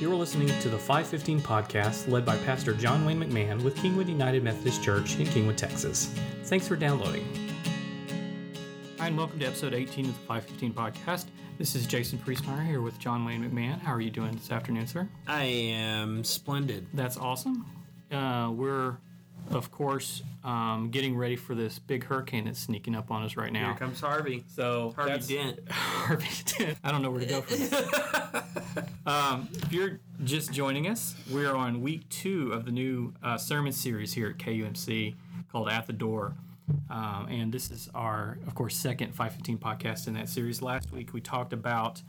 You're listening to the 515 podcast led by Pastor John Wayne McMahon with Kingwood United Methodist Church in Kingwood, Texas. Thanks for downloading. Hi, and welcome to episode 18 of the 515 podcast. This is Jason Priestmeyer here with John Wayne McMahon. How are you doing this afternoon, sir? I am splendid. That's awesome. Uh, we're, of course, um, getting ready for this big hurricane that's sneaking up on us right now. Here comes Harvey. So Harvey Dent. Harvey Dent. I don't know where to go from this. um, if you're just joining us, we're on week two of the new uh, sermon series here at KUMC called At the Door. Um, and this is our, of course, second 515 podcast in that series. Last week we talked about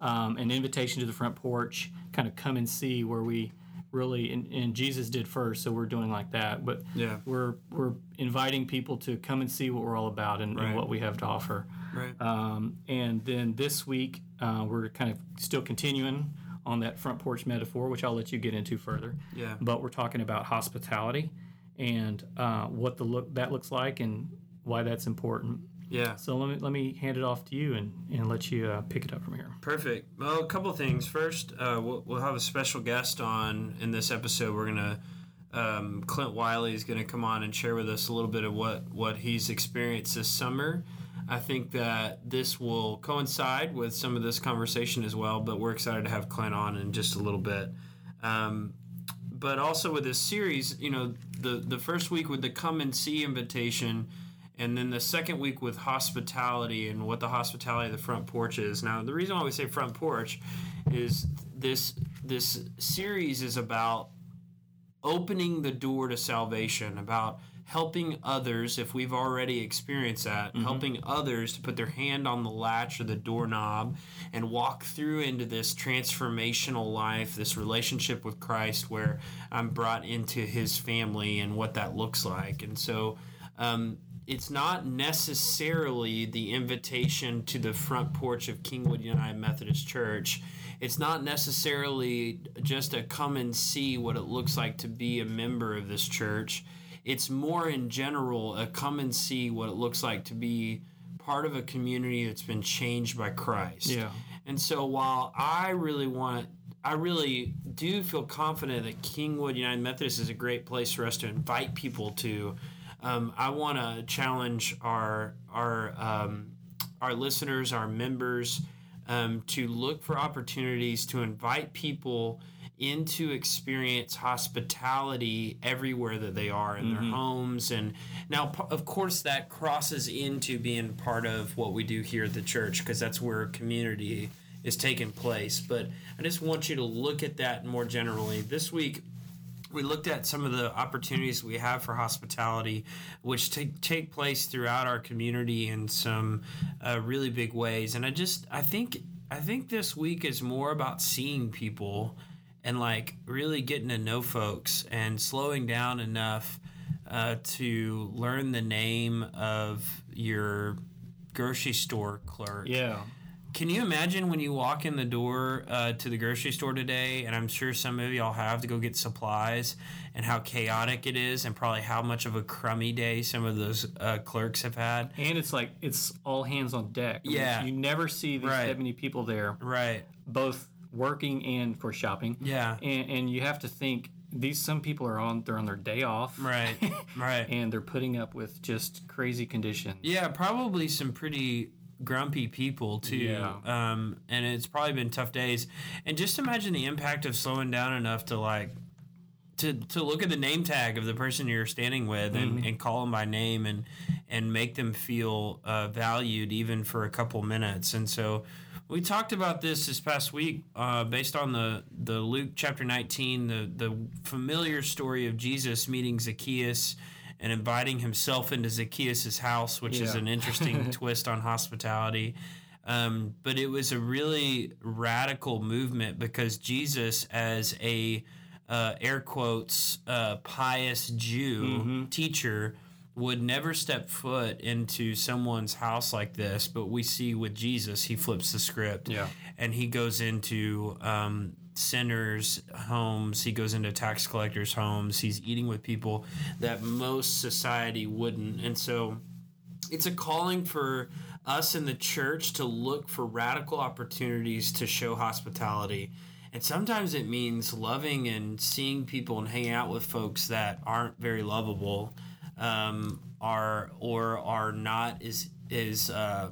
um, an invitation to the front porch, kind of come and see where we really, and, and Jesus did first, so we're doing like that. But Yeah. we're we're inviting people to come and see what we're all about and, and what we have to offer. Right. Um, and then this week, uh, we're kind of still continuing on that front porch metaphor, which I'll let you get into further. Yeah. But we're talking about hospitality and uh, what the look that looks like and why that's important. Yeah. So let me let me hand it off to you and, and let you uh, pick it up from here. Perfect. Well, a couple things. First, uh, we'll, we'll have a special guest on in this episode. We're gonna um, Clint Wyllie is gonna come on and share with us a little bit of what what he's experienced this summer. I think that this will coincide with some of this conversation as well. But we're excited to have Clint on in just a little bit. Um, but also with this series, you know, the the first week with the come and see invitation, and then the second week with hospitality and what the hospitality of the front porch is. Now, the reason why we say front porch is this this series is about opening the door to salvation, about helping others if we've already experienced that, helping others to put their hand on the latch or the doorknob and walk through into this transformational life, this relationship with Christ where I'm brought into his family and what that looks like. And so um, it's not necessarily the invitation to the front porch of Kingwood United Methodist Church. It's not necessarily just a come and see what it looks like to be a member of this church. It's more in general a come and see what it looks like to be part of a community that's been changed by Christ. Yeah. And so while I really want I really do feel confident that Kingwood United Methodist is a great place for us to invite people to. Um, I want to challenge our our um, our listeners, our members, um, to look for opportunities to invite people into experience hospitality everywhere that they are in their homes. And now of course that crosses into being part of what we do here at the church because that's where community is taking place. But i just want you to look at that more generally. This week we looked at some of the opportunities we have for hospitality, which take take place throughout our community in some uh, really big ways. And I just I think I think this week is more about seeing people and like really getting to know folks and slowing down enough uh, to learn the name of your grocery store clerk. Yeah. Can you imagine when you walk in the door uh, to the grocery store today, and I'm sure some of y'all have to go get supplies, and how chaotic it is, and probably how much of a crummy day some of those uh, clerks have had? And it's like it's all hands on deck. I mean, Yeah. You never see these Right. that many people there, Right. both working and for shopping. Yeah. And, and you have to think these some people are on they're on their day off. Right. Right. and they're putting up with just crazy conditions. Yeah, probably some pretty grumpy people too. Yeah. Um, and it's probably been tough days. And just imagine the impact of slowing down enough to like to to look at the name tag of the person you're standing with and, and call them by name and and make them feel uh, valued even for a couple minutes. And so we talked about this this past week uh, based on the, the Luke chapter 19, the, the familiar story of Jesus meeting Zacchaeus and inviting himself into Zacchaeus' house, which is an interesting twist on hospitality. Um, but it was a really radical movement because Jesus, as a uh, air quotes uh, pious Jew teacher, would never step foot into someone's house like this. But we see with Jesus, he flips the script Yeah. and he goes into um, sinners' homes. He goes into tax collectors' homes. He's eating with people that most society wouldn't. And so it's a calling for us in the church to look for radical opportunities to show hospitality. and sometimes it means loving and seeing people and hanging out with folks that aren't very lovable, um, are or are not as is uh,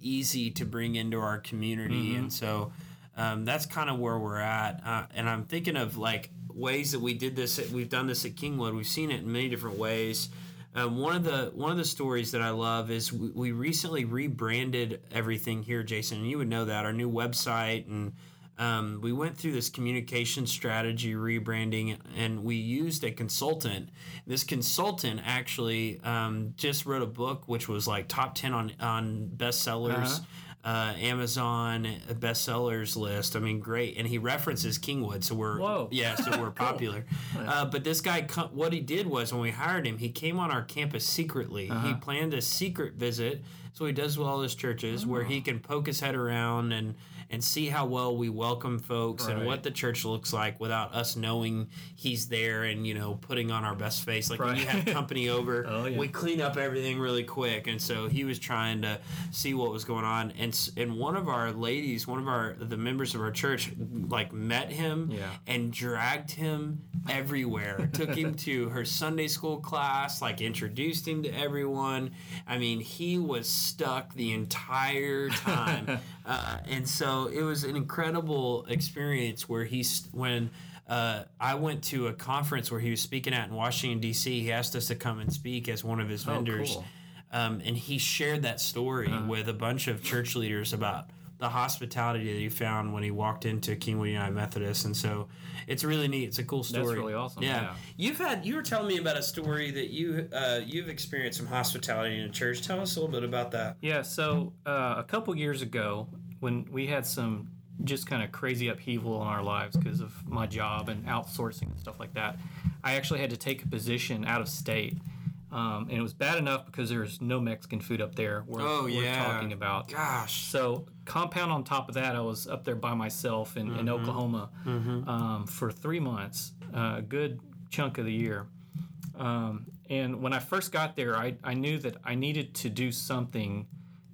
easy to bring into our community, and so um, that's kind of where we're at. Uh, and I'm thinking of like ways that we did this. We've done this at Kingwood. We've seen it in many different ways. Um, one of the one of the stories that I love is we, we recently rebranded everything here, Jason. And you would know that our new website and um, we went through this communication strategy rebranding and we used a consultant. This consultant actually um, just wrote a book which was like top 10 on, on bestsellers. Uh-huh. Uh, Amazon bestsellers list. I mean, great, and he references Kingwood, so we're Whoa. yeah, so we're popular. Uh, but this guy, what he did was when we hired him, he came on our campus secretly. He planned a secret visit, so he does with all his churches, where he can poke his head around and and see how well we welcome folks and what the church looks like without us knowing he's there and you know putting on our best face. Like when you have company over, Oh, yeah. we clean up everything really quick, and so he was trying to see what was going on. And and one of our ladies, one of our the members of our church, like met him Yeah. and dragged him everywhere. Took him to her Sunday school class, like introduced him to everyone. I mean, he was stuck the entire time. uh, and so it was an incredible experience where he's when uh, I went to a conference where he was speaking at in Washington D.C. He asked us to come and speak as one of his vendors, cool. um, and he shared that story with a bunch of church leaders about the hospitality that he found when he walked into King Kingwood United Methodist, and so it's really neat. It's a cool story. That's really awesome, Yeah. yeah. you've had you were telling me about a story that you uh, you've experienced some hospitality in a church. Tell us a little bit about that. Yeah, so uh, a couple years ago, when we had some just kind of crazy upheaval in our lives because of my job and outsourcing and stuff like that, I actually had to take a position out of state. Um, and it was bad enough because there's no Mexican food up there. We're, Oh, we're yeah. talking about. Gosh. So compound on top of that, I was up there by myself in, in Oklahoma um, for three months, uh, a good chunk of the year. Um, and when I first got there, I, I knew that I needed to do something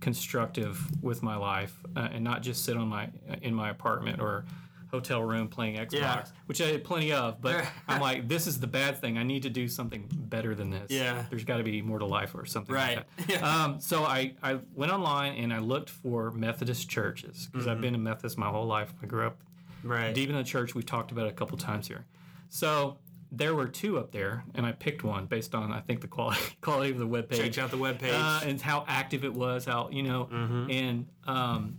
constructive with my life uh, and not just sit on my in my apartment or hotel room playing Xbox, Yeah. which I had plenty of. But I'm like, this is the bad thing. I need to do something better than this. Yeah. there's got to be more to life or something. Right. Like that. um, so I, I went online and I looked for Methodist churches because I've been a Methodist my whole life. I grew up Right. deep in the church. We've talked about it a couple times here. So there were two up there, and I picked one based on I think the quality quality of the web Check page out the webpage. uh, and how active it was. How you know, and um,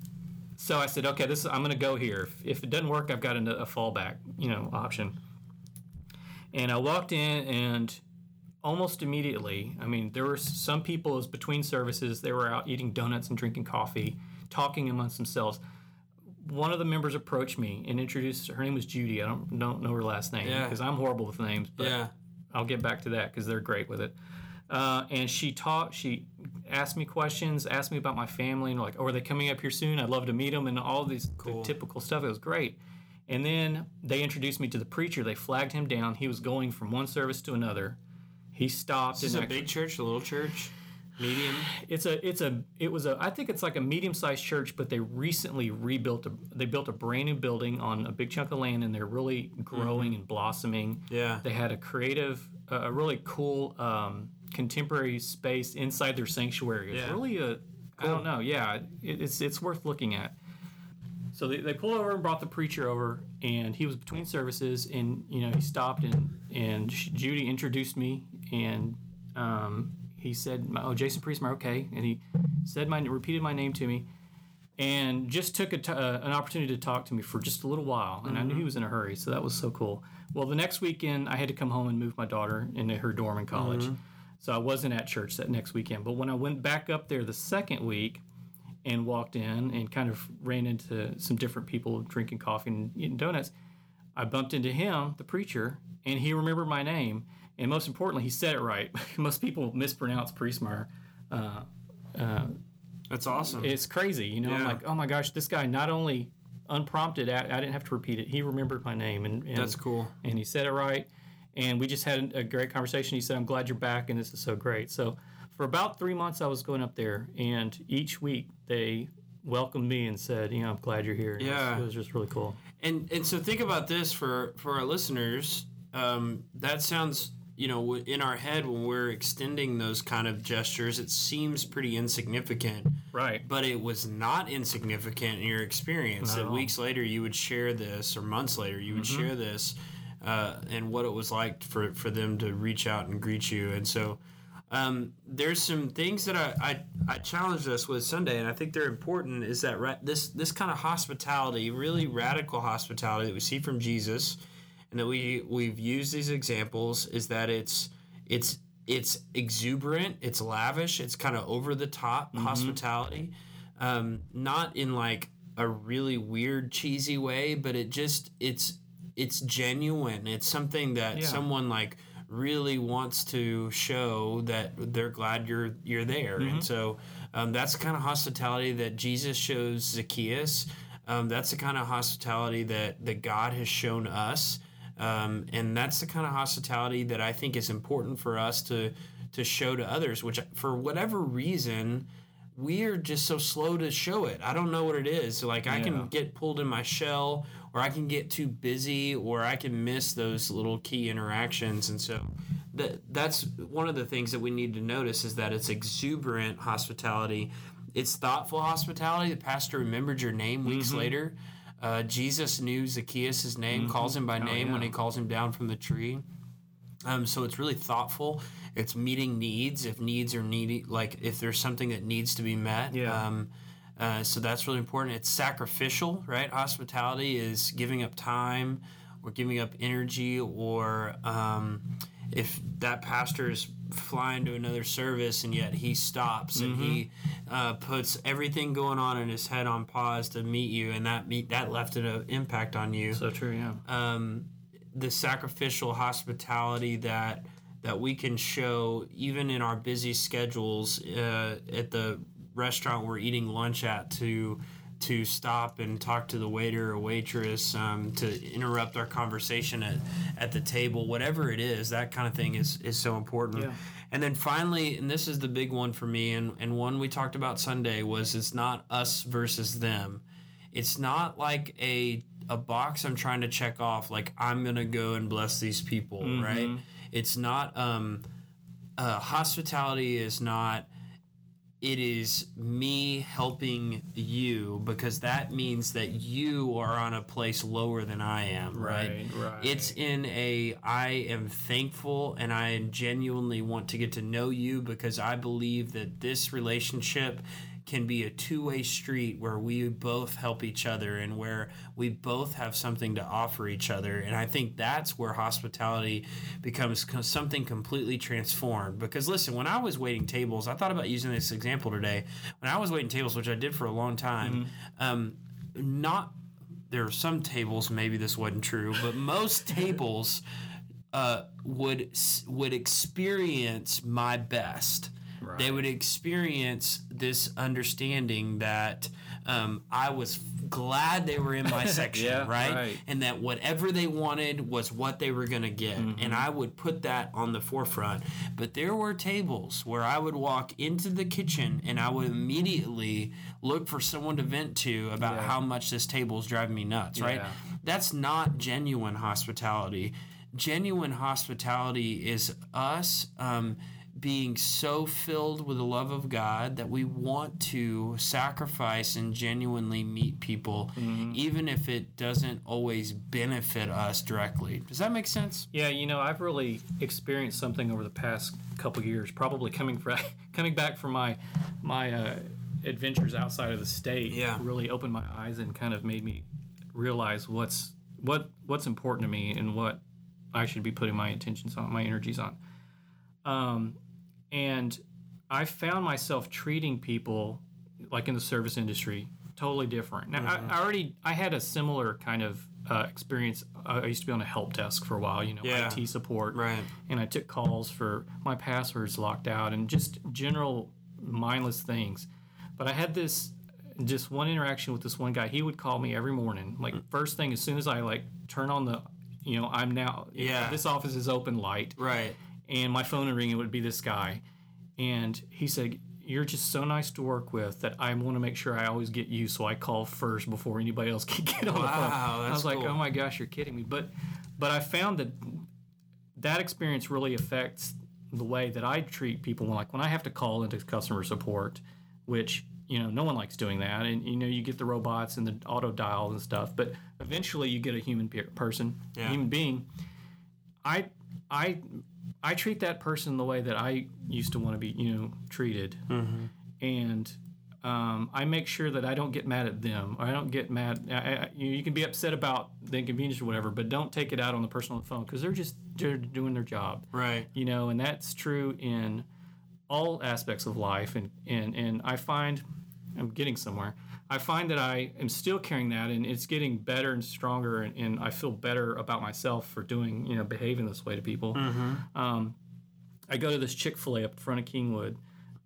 so I said, okay, this is, I'm going to go here. If, if it doesn't work, I've got a, a fallback, you know, option. And I walked in, and almost immediately, I mean, there were some people as between services. They were out eating donuts and drinking coffee, talking amongst themselves. One of the members approached me and introduced. Her name was Judy. I don't don't know her last name Yeah. because I'm horrible with names. But yeah. I'll get back to that because they're great with it. Uh, and she taught, she asked me questions, asked me about my family, and like, oh, are they coming up here soon? I'd love to meet them, and all these the typical stuff. It was great. And then they introduced me to the preacher. They flagged him down. He was going from one service to another. He stopped. Is it a big church, a little church, medium? it's a it's a it was a I think it's like a medium sized church, but they recently rebuilt a they built a brand new building on a big chunk of land, and they're really growing and blossoming. Yeah. They had a creative, uh, a really cool um, contemporary space inside their sanctuary. It's Yeah. really a I don't know. Yeah, it, it's it's worth looking at. So they, they pulled over and brought the preacher over, and he was between services, and you know he stopped and and Judy introduced me, and um, he said, "Oh, Jason Priestmeyer, okay," and he said my repeated my name to me, and just took t- uh, an opportunity to talk to me for just a little while, and I knew he was in a hurry, so that was so cool. Well, the next weekend I had to come home and move my daughter into her dorm in college, so I wasn't at church that next weekend. But when I went back up there the second week and walked in and kind of ran into some different people drinking coffee and eating donuts, I bumped into him, the preacher, and he remembered my name. And most importantly, he said it right. most people mispronounce Priestmeyer. Uh, uh, That's awesome. it's crazy, you know. I'm like, oh my gosh, this guy not only unprompted, I, I didn't have to repeat it. He remembered my name, and, and That's cool. and he said it right. And we just had a great conversation. He said, "I'm glad you're back, and this is so great." So, for about three months, I was going up there, and each week they welcomed me and said, you know, I'm glad you're here. It was- Yeah. it was just really cool. And and so think about this for for our listeners. Um, that sounds you know in our head when we're extending those kind of gestures, it seems pretty insignificant. Right. But it was not insignificant in your experience. That. Mm-hmm. weeks later you would share this, or months later you would share this, uh, and what it was like for for them to reach out and greet you. And so. Um, there's some things that I, I, I challenged us with Sunday, and I think they're important. Is that ra- this this kind of hospitality, really radical hospitality that we see from Jesus, and that we we've used these examples, is that it's it's it's exuberant, it's lavish, it's kind of over the top hospitality, um, not in like a really weird cheesy way, but it just it's it's genuine. It's something that Yeah. someone like really wants to show that they're glad you're you're there, and so um, that's the kind of hospitality that Jesus shows Zacchaeus. Um, that's the kind of hospitality that that God has shown us, um, and that's the kind of hospitality that I think is important for us to to show to others. Which, for whatever reason, we are just so slow to show it. I don't know what it is. Like I Yeah. can get pulled in my shell, or I can get too busy, or I can miss those little key interactions. And so, that that's one of the things that we need to notice is that it's exuberant hospitality. It's thoughtful hospitality. The pastor remembered your name weeks Mm-hmm. later. Uh, Jesus knew Zacchaeus' name, calls him by name when Oh, yeah. he calls him down from the tree. Um, so it's really thoughtful. It's meeting needs if needs are needy, like if there's something that needs to be met. Yeah. Um, uh, so that's really important. It's sacrificial, right? Hospitality is giving up time or giving up energy, or um, if that pastor is flying to another service and yet he stops and he uh, puts everything going on in his head on pause to meet you, and that meet that left an impact on you So true, yeah. um, the sacrificial hospitality that that we can show even in our busy schedules uh, at the restaurant we're eating lunch at to to stop and talk to the waiter or waitress um, to interrupt our conversation at, at the table whatever it is that kind of thing is, is so important Yeah. and then finally and this is the big one for me and, and one we talked about sunday was it's not us versus them it's not like a a box I'm trying to check off. Like I'm gonna go and bless these people, right? It's not. Um, uh, hospitality is not. It is me helping you because that means that you are on a place lower than I am, right? Right, right. It's in a I am thankful and I genuinely want to get to know you because I believe that this relationship can be a two-way street where we both help each other and where we both have something to offer each other. And i think that's where hospitality becomes something completely transformed. Because listen when i was waiting tables i thought about using this example today. When i was waiting tables which i did for a long time um, not there are some tables maybe this wasn't true but most tables uh, would would experience my best. They would experience this understanding that um, I was glad they were in my section, Yeah, right? right. And that whatever they wanted was what they were going to get. Mm-hmm. And I would put that on the forefront. But there were tables where I would walk into the kitchen and I would immediately look for someone to vent to about Yeah. how much this table is driving me nuts, right? Yeah. That's not genuine hospitality. Genuine hospitality is us um, being so filled with the love of God that we want to sacrifice and genuinely meet people, even if it doesn't always benefit us directly. Does that make sense? Yeah, you know, I've really experienced something over the past couple years, probably coming from coming back from my my uh, adventures outside of the state. Yeah. really opened my eyes and kind of made me realize what's what what's important to me and what I should be putting my intentions on, my energies on. Um, and I found myself treating people like in the service industry totally different. Now, Mm-hmm. I, I already I had a similar kind of uh, experience. I used to be on a help desk for a while, you know, Yeah. IT support, Right. and I took calls for my passwords locked out and just general mindless things. But I had this just one interaction with this one guy. He would call me every morning, like first thing as soon as I like turn on the, you know, I'm now Yeah. this office is open light Right. And my phone would ring. It would be this guy, and he said, you're just so nice to work with that I want to make sure I always get you, so I call first before anybody else can get on the phone. Wow, I was like, oh my gosh, you're kidding me. But but I found that that experience really affects the way that I treat people. Like when I have to call into customer support, which you know no one likes doing that, and you know you get the robots and the auto dial and stuff, but eventually you get a human pe- person, Yeah. human being. I I I treat that person the way that I used to want to be, you know, treated, and um, I make sure that I don't get mad at them. Or I don't get mad. I, I, you, you can be upset about the inconvenience or whatever, but don't take it out on the person on the phone because they're just they're doing their job, Right. you know. And that's true in all aspects of life, and and and I find I'm getting somewhere. I find that I am still carrying that, and it's getting better and stronger, and, and I feel better about myself for doing, you know, behaving this way to people. Um, I go to this Chick Fil A up in front of Kingwood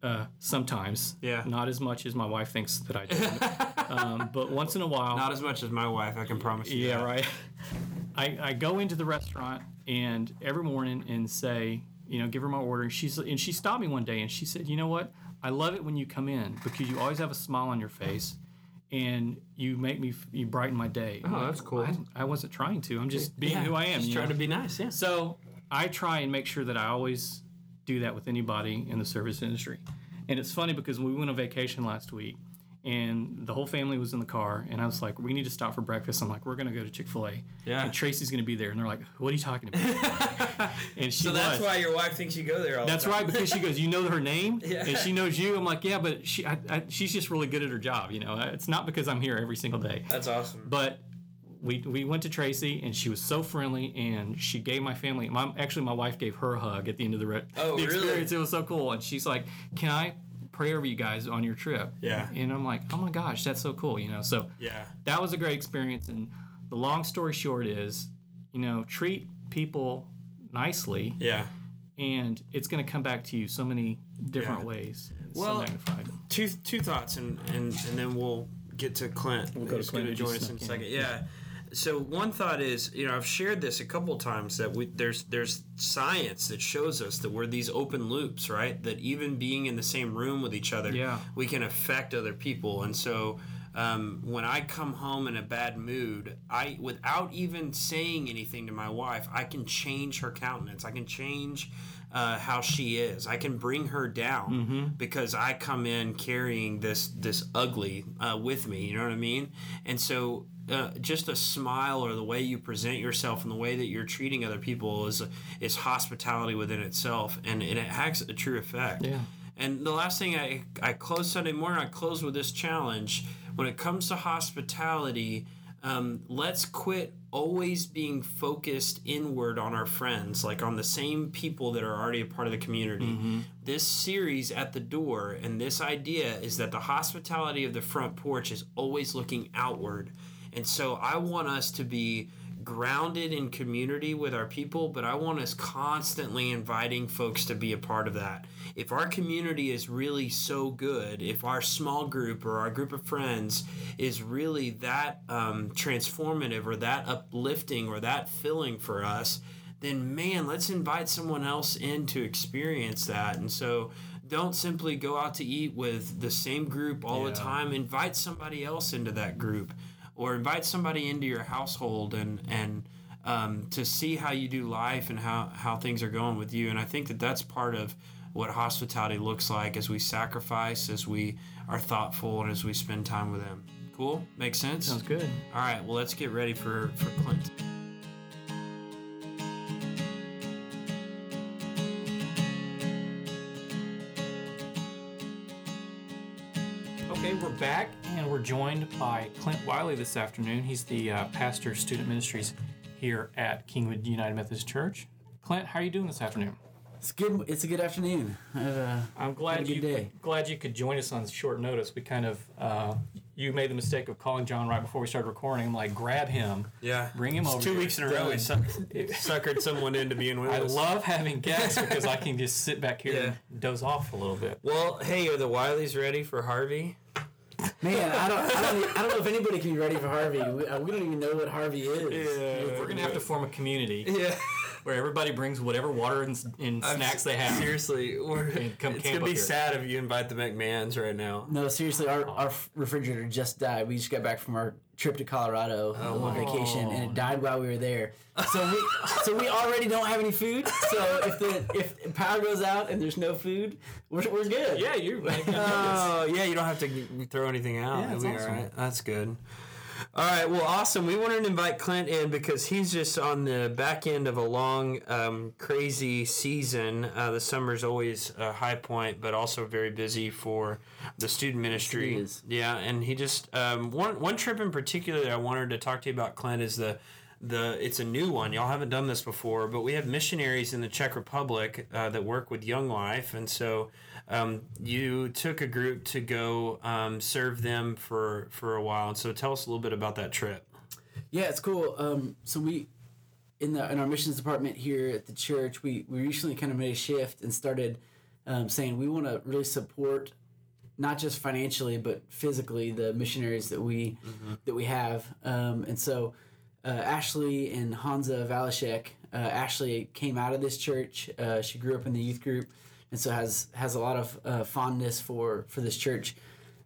uh, sometimes. Yeah. Not as much as my wife thinks that I do, um, but once in a while. Not as much as my wife, I can promise you. Yeah, that. right. I, I go into the restaurant and every morning and say, you know, give her my order. And she's and she stopped me one day and she said, you know what? I love it when you come in because you always have a smile on your face, and you make me you brighten my day. Oh, like, that's cool. I, I wasn't trying to. I'm just being Yeah, who I am. Just trying know? to be nice. Yeah. So I try and make sure that I always do that with anybody in the service industry. And it's funny because we went on vacation last week and the whole family was in the car and I was like, we need to stop for breakfast. I'm like, we're going to go to Chick-fil-A. Yeah. And Tracy's going to be there. And they're like, what are you talking about? and she So that's was. why your wife thinks you go there all That's the time. right, because she goes, you know her name, Yeah. and she knows you. I'm like, yeah, but she, I, I, she's just really good at her job. You know, it's not because I'm here every single day. That's awesome. But we we went to Tracy and she was so friendly and she gave my family. My actually my wife gave her a hug at the end of the, re- Oh, the really? experience. It was so cool. And she's like, "Can I pray over you guys on your trip?" Yeah. And I'm like, "Oh my gosh, that's so cool." You know, so Yeah. that was a great experience. And the long story short is, you know, treat people nicely, Yeah. and it's going to come back to you so many different Yeah. ways. It's Well, so two two thoughts and and and then we'll get to Clint. We'll go to who's Clint going to join us in a snuck in. second. Yeah. So one thought is, you know, I've shared this a couple times that we there's there's science that shows us that we're these open loops, right? That even being in the same room with each other, Yeah. we can affect other people. And so um, when I come home in a bad mood, I without even saying anything to my wife, I can change her countenance. I can change uh, how she is. I can bring her down because I come in carrying this this ugly uh, with me. You know what I mean? And so. Uh, just a smile or the way you present yourself and the way that you're treating other people is is hospitality within itself, and, and it has a true effect. Yeah. And the last thing I, I close Sunday morning, I close with this challenge. When it comes to hospitality, um, let's quit always being focused inward on our friends, like on the same people that are already a part of the community. This series at the door and this idea is that the hospitality of the front porch is always looking outward. And so I want us to be grounded in community with our people, but I want us constantly inviting folks to be a part of that. If our community is really so good, if our small group or our group of friends is really that um, transformative or that uplifting or that filling for us, then man, let's invite someone else in to experience that. And so don't simply go out to eat with the same group all the time. Invite somebody else into that group or invite somebody into your household and and um, to see how you do life and how how things are going with you. And i think that that's part of what hospitality looks like as we sacrifice as we are thoughtful and as we spend time with them. Cool? Makes sense? Sounds good. all right well let's get ready for for clint. Okay, we're back and we're joined by Clint Wyllie this afternoon. He's the uh, pastor of student ministries here at Kingwood United Methodist Church. Clint, how are you doing this afternoon? It's good. It's a good afternoon. Uh, I'm glad Had a you day. glad you could join us on short notice. We kind of uh, you made the mistake of calling John right before we started recording. I'm like, grab him, yeah bring him over. two here. weeks in a row we suck, suckered someone into being with I us I love having guests because I can just sit back here Yeah. and doze off a little bit. well hey are the Wyllies ready for harvey man, I don't, I don't, I don't know if anybody can be ready for Harvey. We, uh, we don't even know what Harvey is. Yeah. We're gonna have to form a community yeah where everybody brings whatever water and, and snacks they have. Seriously, we're, And come it's camp gonna up be here. sad if you invite the McMahons right now. No, seriously, our, our refrigerator just died. We just got back from our trip to Colorado oh, on vacation, and it died while we were there. So we so we already don't have any food. So if the if power goes out and there's no food, we're, we're good. Yeah, you're making uh, Oh yeah, you don't have to throw anything out. Yeah, It'll that's awesome. all right. That's good. All right, well, awesome. We wanted to invite Clint in because he's just on the back end of a long, um, crazy season. Uh, the summer's always a high point, but also very busy for the student ministry. is. Yeah, and he just um, one one trip in particular that I wanted to talk to you about, Clint, is the the it's a new one. Y'all haven't done this before, but we have missionaries in the Czech Republic uh, that work with Young Life, and so um, you took a group to go um, serve them for for a while. And so tell us a little bit about that trip. Yeah, it's cool. Um, so we in the in our missions department here at the church, we we recently kind of made a shift and started um, saying we want to really support not just financially but physically the missionaries that we that we have. Um, and so uh, Ashley and Hansa Valashek, uh, Ashley came out of this church. Uh, she grew up in the youth group, and so has has a lot of uh, fondness for for this church.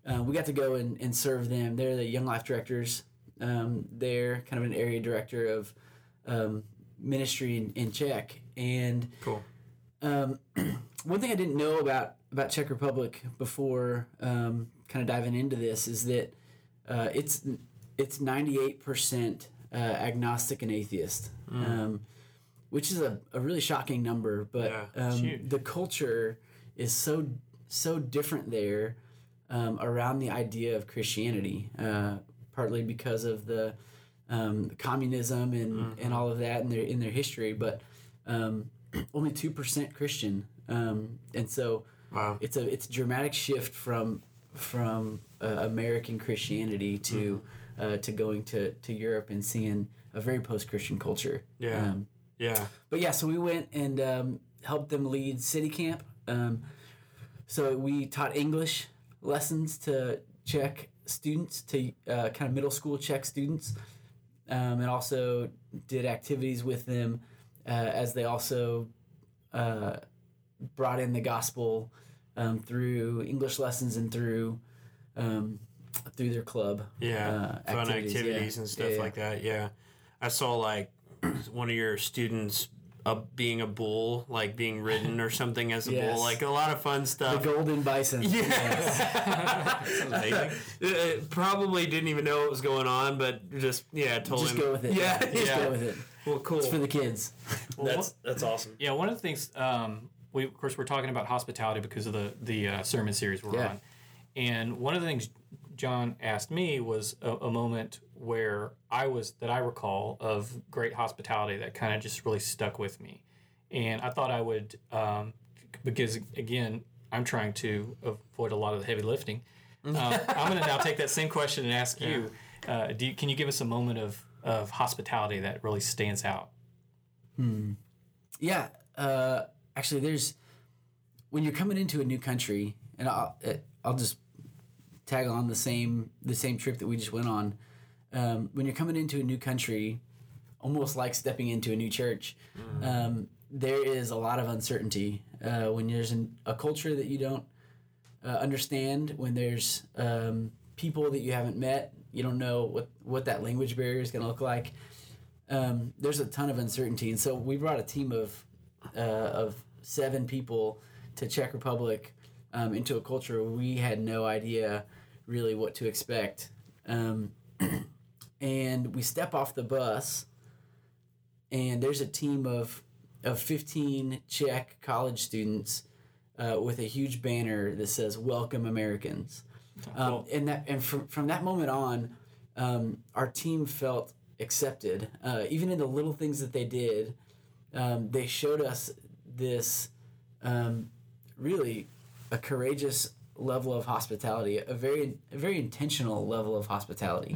Uh, we got to go and, and serve them. They're the Young Life directors. Um, they're kind of an area director of um, ministry in, in Czech. And Cool. um, one thing I didn't know about about Czech Republic before um, kind of diving into this is that uh, it's it's ninety eight percent uh, agnostic and atheist, um, which is a, a really shocking number. But Yeah, um, the culture is so so different there um, around the idea of Christianity, uh, partly because of the um, communism and, and all of that in their in their history, but um, only two percent Christian, um, and so Wow. it's a it's a dramatic shift from from uh, American Christianity to uh, to going to, to Europe and seeing a very post Christian culture. Yeah. Yeah. but yeah, so we went and um, helped them lead city camp. Um, so we taught English lessons to Czech students, to uh, kind of middle school Czech students, um, and also did activities with them uh, as they also uh, brought in the gospel um, through English lessons and through um, through their club. Yeah. uh, Fun activities, activities, yeah. and stuff Yeah, yeah. like that. Yeah. I saw like one of your students uh, being a bull, like being ridden or something as a Yes. bull. Like a lot of fun stuff. The golden bison. Uh, probably didn't even know what was going on, but just yeah, told Just him. go with it. Yeah, Just yeah. go with it. Well, cool. It's for the kids. that's that's awesome. Yeah, one of the things um, we of course we're talking about hospitality because of the the uh, sermon series we're Yeah. on, and one of the things John asked me was a, a moment where I was that I recall of great hospitality that kind of just really stuck with me, and I thought I would um, because again I'm trying to avoid a lot of the heavy lifting. Uh, I'm going to now take that same question and ask you, uh, do you, can you give us a moment of of hospitality that really stands out? Yeah, uh, actually, there's when you're coming into a new country, and I'll I'll just tag on the same the same trip that we just went on. Um, when you're coming into a new country, almost like stepping into a new church, um, there is a lot of uncertainty uh, when there's an, a culture that you don't uh, understand. When there's um, people that you haven't met, you don't know what what that language barrier is going to look like um, there's a ton of uncertainty, and so we brought a team of uh, of seven people to Czech Republic um, into a culture where we had no idea really what to expect. Um, and we step off the bus, and there's a team of of 15 Czech college students uh, with a huge banner that says "Welcome Americans." Um, and that and from from that moment on, um, our team felt accepted. Uh, even in the little things that they did, um, they showed us this um, really a courageous level of hospitality, a very a very intentional level of hospitality.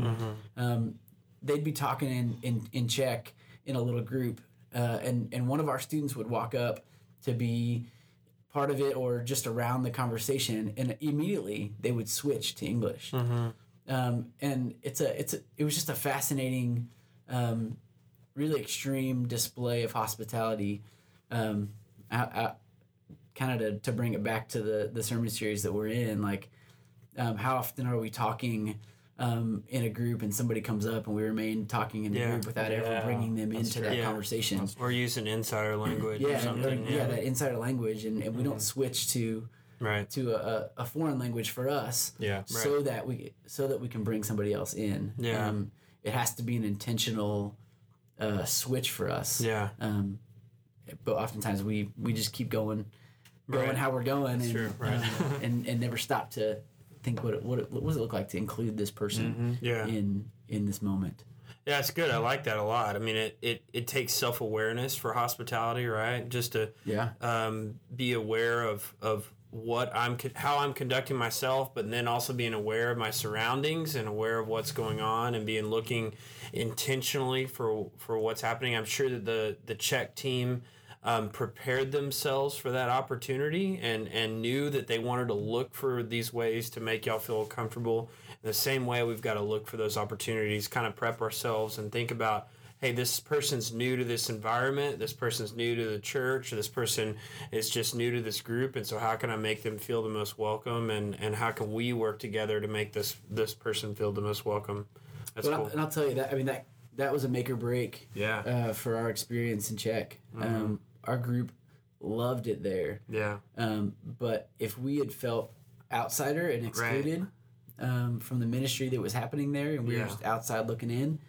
Um, they'd be talking in, in, in Czech in a little group, uh, and and one of our students would walk up to be part of it or just around the conversation, and immediately they would switch to English. Um, and it's a it's a, it was just a fascinating um, really extreme display of hospitality. Um, kind of to, to bring it back to the the sermon series that we're in, like um, how often are we talking? Um, in a group and somebody comes up and we remain talking in the Yeah. group without ever bringing them That's into true. that Yeah. conversation. Or using insider language Yeah, or- something. yeah, that insider language, and, and we don't switch to Right. to a, a foreign language for us, Yeah. so that we so that we can bring somebody else in. Yeah. Um, it has to be an intentional uh, switch for us. Yeah. Um, but oftentimes we we just keep going, going Right. how we're going, and right. um, and and never stop to think what it, what it, what does it look like to include this person Mm-hmm. Yeah. in in this moment. Yeah, it's good. I like that a lot. I mean, it, it, it takes self awareness for hospitality, right? Just to Yeah. um, be aware of, of what I'm how I'm conducting myself, but then also being aware of my surroundings and aware of what's going on and being looking intentionally for for what's happening. I'm sure that the the Czech team um, prepared themselves for that opportunity and and knew that they wanted to look for these ways to make y'all feel comfortable. In the same way, we've got to look for those opportunities, kind of prep ourselves and think about hey, this person's new to this environment, this person's new to the church, or this person is just new to this group, and so how can I make them feel the most welcome, and, and how can we work together to make this this person feel the most welcome? That's But cool. And I'll tell you that I mean that that was a make or break. Yeah. Uh, for our experience in Czech, um, our group loved it there. yeah, Um, but if we had felt outsider and excluded um, from the ministry that was happening there, and we Yeah. were just outside looking in,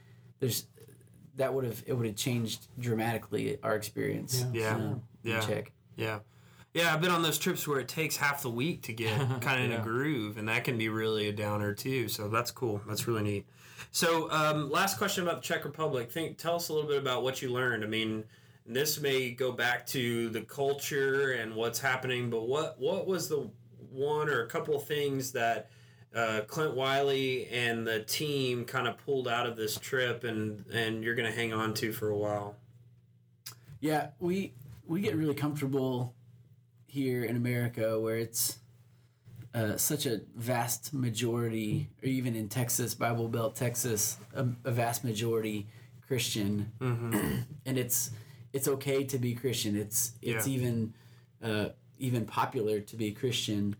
there's that would have it would have changed dramatically our experience. Yeah. um, in Yeah. Czech. yeah. Yeah, I've been on those trips where it takes half the week to get kind of in a groove, and that can be really a downer too. So that's cool. That's really neat. So, um, last question about the Czech Republic. Think, tell us a little bit about what you learned. I mean, this may go back to the culture and what's happening, but what what was the one or a couple of things that uh, Clint Wyllie and the team kind of pulled out of this trip, and and you're going to hang on to for a while? Yeah, we we get really comfortable here in America where it's uh, such a vast majority, or even in Texas, Bible Belt, Texas, a, a vast majority Christian, and it's it's okay to be Christian. It's it's Yeah. even uh, even popular to be Christian,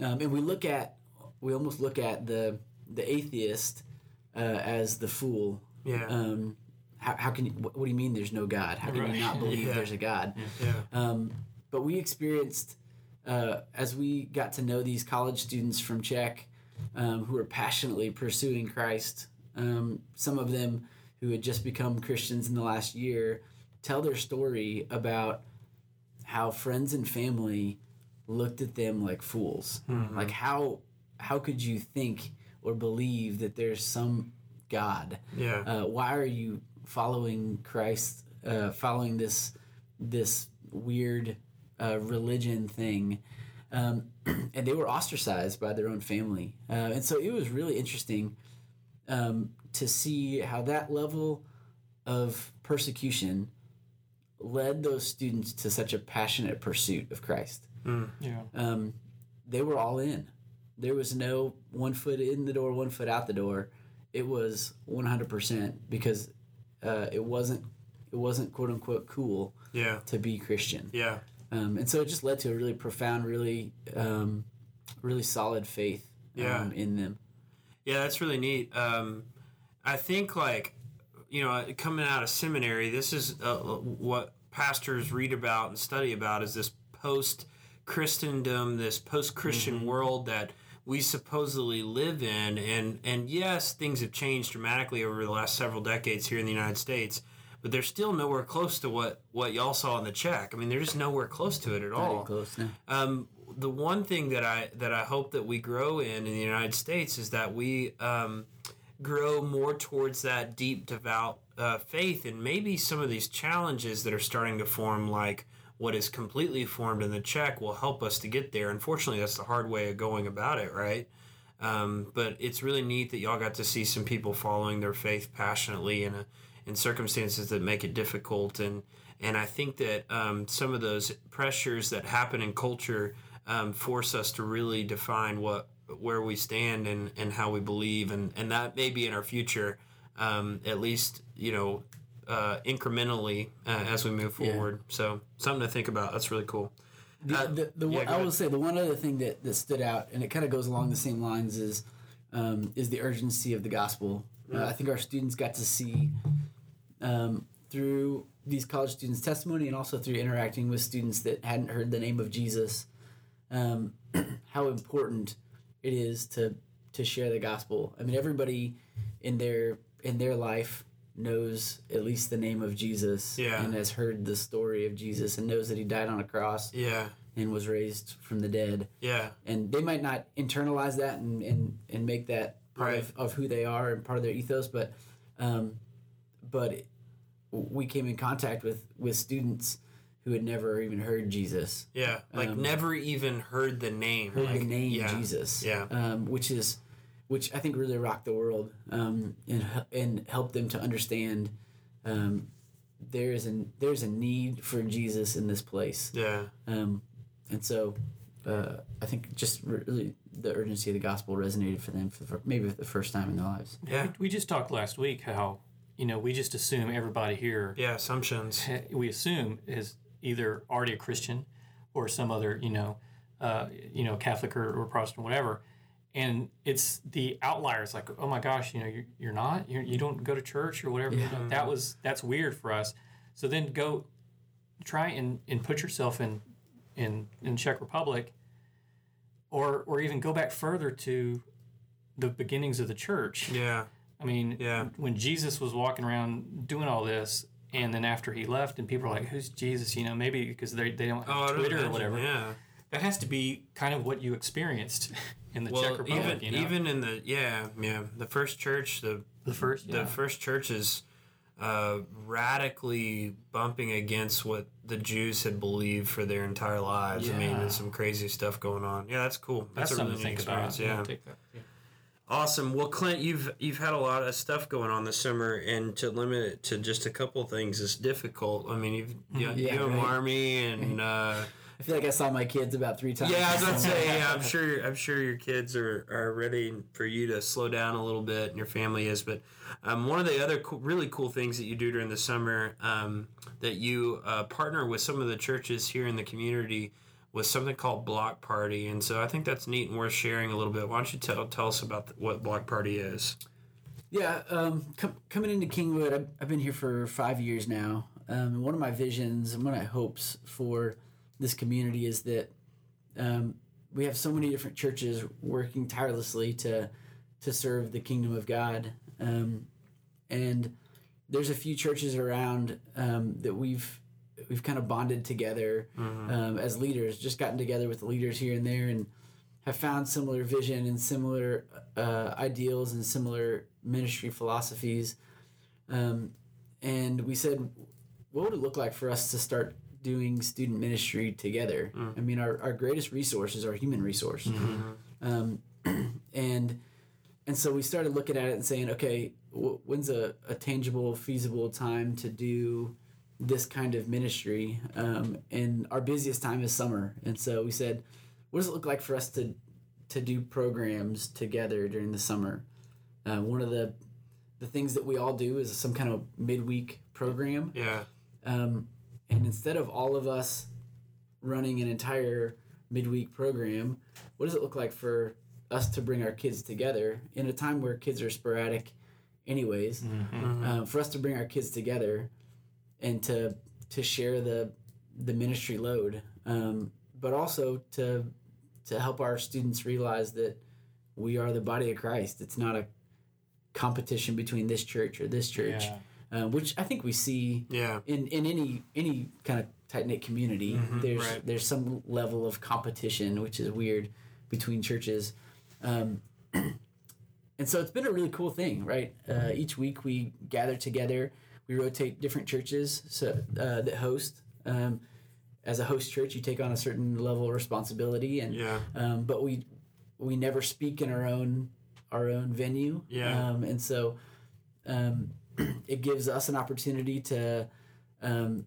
um, and we look at we almost look at the the atheist uh, as the fool. Yeah. Um, how, how can you, what, what do you mean there's no God? How can Right. you not believe Yeah. there's a God? yeah. Um, but we experienced, uh, as we got to know these college students from Czech um, who were passionately pursuing Christ, um, some of them who had just become Christians in the last year, tell their story about how friends and family looked at them like fools. Like how how could you think or believe that there's some God? Yeah. uh, why are you following Christ, uh, following this this weird uh, religion thing? Um, and they were ostracized by their own family, uh, and so it was really interesting um, to see how that level of persecution led those students to such a passionate pursuit of Christ. Yeah. Um, they were all in. There was no one foot in the door, one foot out the door. It was 100% because uh, it wasn't it wasn't quote unquote cool Yeah. to be Christian. Yeah. Um, and so it just led to a really profound, really um, really solid faith Yeah. um, in them. Yeah, that's really neat. Um, I think like you know, coming out of seminary, this is uh, what pastors read about and study about is this post Christendom, this post Christian world that we supposedly live in, and and yes, things have changed dramatically over the last several decades here in the United States. But they're still nowhere close to what, what y'all saw in the Czech. I mean, they're just nowhere close to it at all. close. No. Um, the one thing that I that I hope that we grow in in the United States is that we um, grow more towards that deep devout uh, faith, and maybe some of these challenges that are starting to form, like what is completely formed in the Czech, will help us to get there. Unfortunately, that's the hard way of going about it, right? Um, but it's really neat that y'all got to see some people following their faith passionately in a, in circumstances that make it difficult and and I think that um, some of those pressures that happen in culture um, force us to really define what where we stand and, and how we believe and, and that may be in our future um, at least you know uh, incrementally uh, as we move Yeah. forward. So something to think about. That's really cool. The, Uh, the, the yeah, one, I will say the one other thing that, that stood out, and it kind of goes along the same lines, is um, is the urgency of the gospel. Uh, I think our students got to see um, through these college students' testimony, and also through interacting with students that hadn't heard the name of Jesus, um, how important it is to to share the gospel. I mean, everybody in their in their life knows at least the name of Jesus Yeah. and has heard the story of Jesus and knows that he died on a cross Yeah, and was raised from the dead. yeah, And they might not internalize that and, and, and make that part Right. of, of who they are and part of their ethos, but um, but we came in contact with, with students who had never even heard Jesus, yeah. Like Um, never even heard the name. heard like, the name yeah, Jesus, Yeah. um, which is which I think really rocked the world um, and and helped them to understand um, there is a there's a need for Jesus in this place. Yeah. Um, and so uh, I think just really the urgency of the gospel resonated for them for, for maybe for the first time in their lives. Yeah. We, we just talked last week how you know we just assume everybody here Yeah. Assumptions. we assume is either already a Christian or some other you know uh, you know Catholic or, or Protestant whatever. And it's the outliers, like, oh my gosh, you know, you're, you're not, you're, you don't go to church or whatever. Yeah. That was that's weird for us. So then go try and, and put yourself in in in Czech Republic, or or even go back further to the beginnings of the church. Yeah. I mean, Yeah. when Jesus was walking around doing all this, and then after he left, and people are like, "Who's Jesus?" You know, maybe because they, they don't have Oh, I don't Twitter or whatever. Yeah. That has to be kind of what you experienced in the Czech Republic. even you know? even in the yeah yeah the first church the the first, the first church is uh, radically bumping against what the Jews had believed for their entire lives. I mean, there's some crazy stuff going on. Yeah, that's cool. That's, that's a really neat think about. experience. Yeah. Yeah. Awesome. Well, Clint, you've you've had a lot of stuff going on this summer, and to limit it to just a couple things is difficult. I mean, you've you, Yeah, you and right. Army and. Uh, I feel like I saw my kids about three times. Yeah, I was to say. Yeah, I'm sure. I'm sure your kids are, are ready for you to slow down a little bit, and your family is. But um, one of the other cool, really cool things that you do during the summer um, that you uh, partner with some of the churches here in the community with something called Block Party, and so I think that's neat and worth sharing a little bit. Why don't you tell tell us about th- what Block Party is? Yeah, um, com- coming into Kingwood, I've, I've been here for five years now. Um, one of my visions and one of my hopes for this community is that um, we have so many different churches working tirelessly to to serve the kingdom of God, um, and there's a few churches around um, that we've we've kind of bonded together um, as leaders, just gotten together with the leaders here and there, and have found similar vision and similar uh, ideals and similar ministry philosophies. Um, and we said, what would it look like for us to start doing student ministry together? I mean, our, our greatest resource is our human resource. Um, and and so we started looking at it and saying, okay, w- when's a, a tangible, feasible time to do this kind of ministry? Um, and our busiest time is summer. And so we said, what does it look like for us to to do programs together during the summer? Uh, one of the the things that we all do is some kind of midweek program. Yeah, Um, and instead of all of us running an entire midweek program, what does it look like for us to bring our kids together in a time where kids are sporadic, anyways? Um, for us to bring our kids together and to to share the the ministry load, um, but also to to help our students realize that we are the body of Christ. It's not a competition between this church or this church, Yeah. uh, which I think we see yeah, in in any any kind of tight knit community, there's right. there's some level of competition, which is weird between churches. Um, and so it's been a really cool thing, right? Uh, each week we gather together, we rotate different churches so uh, that host. Um, as a host church, you take on a certain level of responsibility, and yeah, um, but we we never speak in our own our own venue. Yeah. Um, and so um, it gives us an opportunity to um,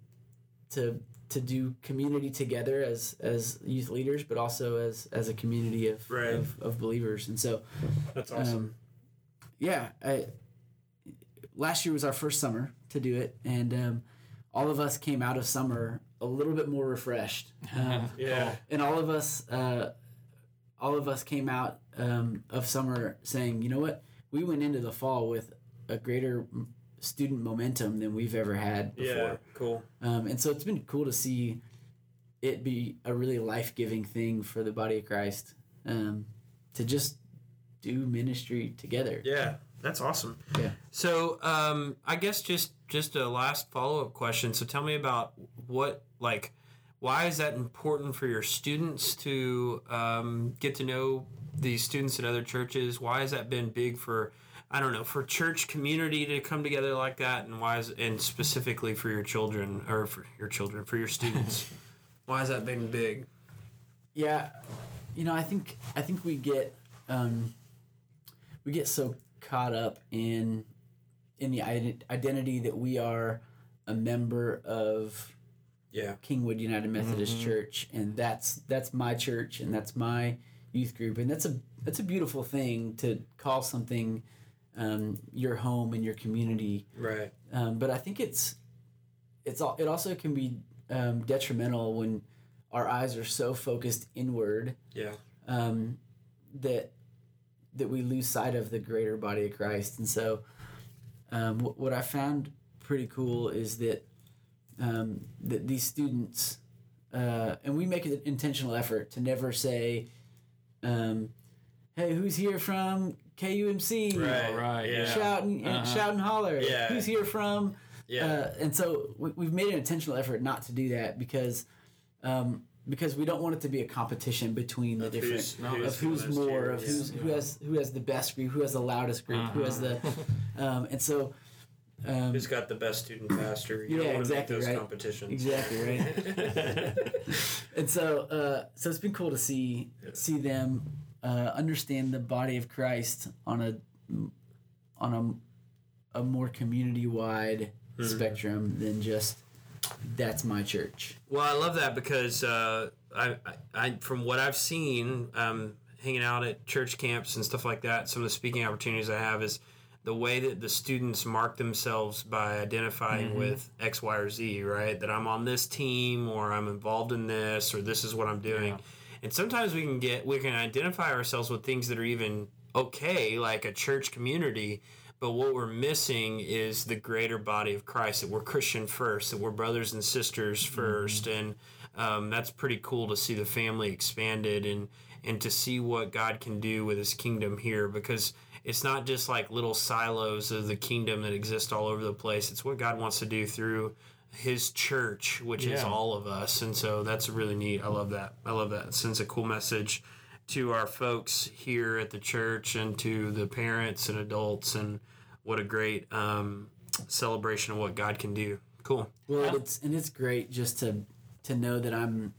to to do community together as as youth leaders, but also as as a community of Right. of, of believers. And so that's um, yeah, I, last year was our first summer to do it, and um, all of us came out of summer a little bit more refreshed. Um, Yeah. and all of us uh, all of us came out um, of summer saying you know what we went into the fall with a greater student momentum than we've ever had before Yeah. Cool. um, and so it's been cool to see it be a really life-giving thing for the body of christ um, to just do ministry together Yeah. That's awesome. Yeah. So, um, I guess just just a last follow up question. So, tell me about what like why is that important for your students to um, get to know these students at other churches? Why has that been big for I don't know for church community to come together like that, and why is and specifically for your children or for your children for your students? why has that been big? Yeah, you know, I think I think we get um, we get so caught up in in the identity that we are a member of Yeah. Kingwood United Methodist Church, and that's that's my church, and that's my youth group, and that's a that's a beautiful thing to call something um, your home and your community. Right. Um, but I think it's it's all it also can be um, detrimental when our eyes are so focused inward Yeah. um, that that we lose sight of the greater body of Christ. And so, um, what, what I found pretty cool is that um, that these students, uh, and we make an intentional effort to never say, um, "Hey, who's here from KUMC?" Right. right, Yeah. Shout and, Uh-huh. shout and holler. Yeah. Who's here from? Yeah. Uh, and so we, we've made an intentional effort not to do that because um, because we don't want it to be a competition between the Of different who's- no, of who's most more of yeah. who's who has who has the best group who has the loudest group who has the Uh-huh. um, and so um, Who's got the best student pastor? You Yeah, don't want exactly, make those right. competitions. exactly right and so uh, so it's been cool to see see them uh, understand the body of Christ on a on a a more community wide Mm-hmm. spectrum than just that's my church. Well, I love that because uh, I, I, I, from what I've seen, um, hanging out at church camps and stuff like that, some of the speaking opportunities I have is the way that the students mark themselves by identifying with X, Y, or Z, right? That I'm on this team or I'm involved in this or this is what I'm doing. Yeah. And sometimes we can get, we can identify ourselves with things that are even okay, like a church community. But what we're missing is the greater body of Christ, that we're Christian first, that we're brothers and sisters 1st And um, that's pretty cool to see the family expanded and, and to see what God can do with his kingdom here because it's not just like little silos of the kingdom that exist all over the place. It's what God wants to do through his church, which is all of us. And so that's really neat. I love that. I love that. It sends a cool message to our folks here at the church and to the parents and adults and what a great um, celebration of what God can do. Cool. Well, it's and it's great just to to know that I'm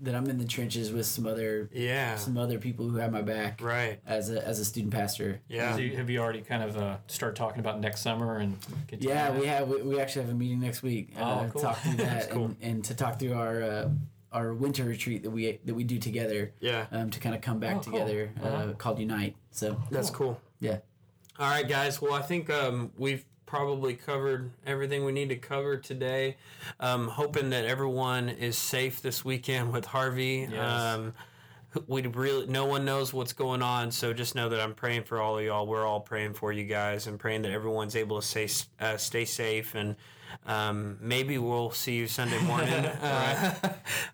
that I'm in the trenches with some other Yeah. some other people who have my back Right. as a as a student pastor. Yeah. So you- have you already kind of uh, started talking about next summer and Yeah, we have we, we actually have a meeting next week uh, Oh, to cool. talk through That's that cool. and, and to talk through our uh, our winter retreat that we that we do together Yeah. um, to kind of come back Oh, cool. together uh, Uh-huh. called Unite. So That's cool. yeah, All right, guys. Well, I think um, we've probably covered everything we need to cover today. Um, hoping that everyone is safe this weekend with Harvey. Yes. Um, we really no one knows what's going on, so just know that I'm praying for all of y'all. We're all praying for you guys and praying that everyone's able to stay uh, stay safe and. Um, maybe we'll see you Sunday morning. uh,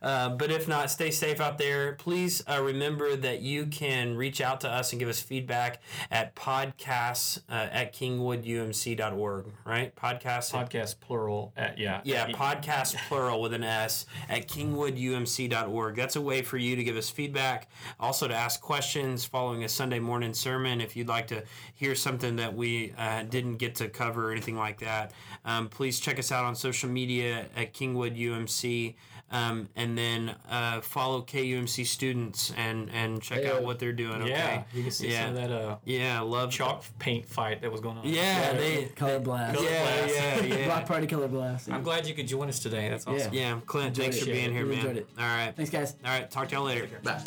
uh, but if not, stay safe out there. Please uh, remember that you can reach out to us and give us feedback at podcasts uh, at kingwoodumc.org, right? Podcasts podcast plural at yeah yeah, podcast plural with an S at kingwoodumc.org. That's a way for you to give us feedback, also to ask questions following a Sunday morning sermon. If you'd like to hear something that we uh, didn't get to cover or anything like that, um, please check us out on social media at Kingwood UMC. Um, and then uh, follow KUMC students and, and check out Hey. what they're doing. Okay. yeah you can see Yeah. some of that uh, Yeah, love chalk paint fight that was going on Yeah, they. color blast, Color Yeah, blast. yeah, yeah. block party color blast. I'm glad you could join us today that's awesome Yeah, Clint, Enjoyed thanks it. for being here, Really man. enjoyed it. All right. Thanks, guys. All right, talk to y'all later. Bye.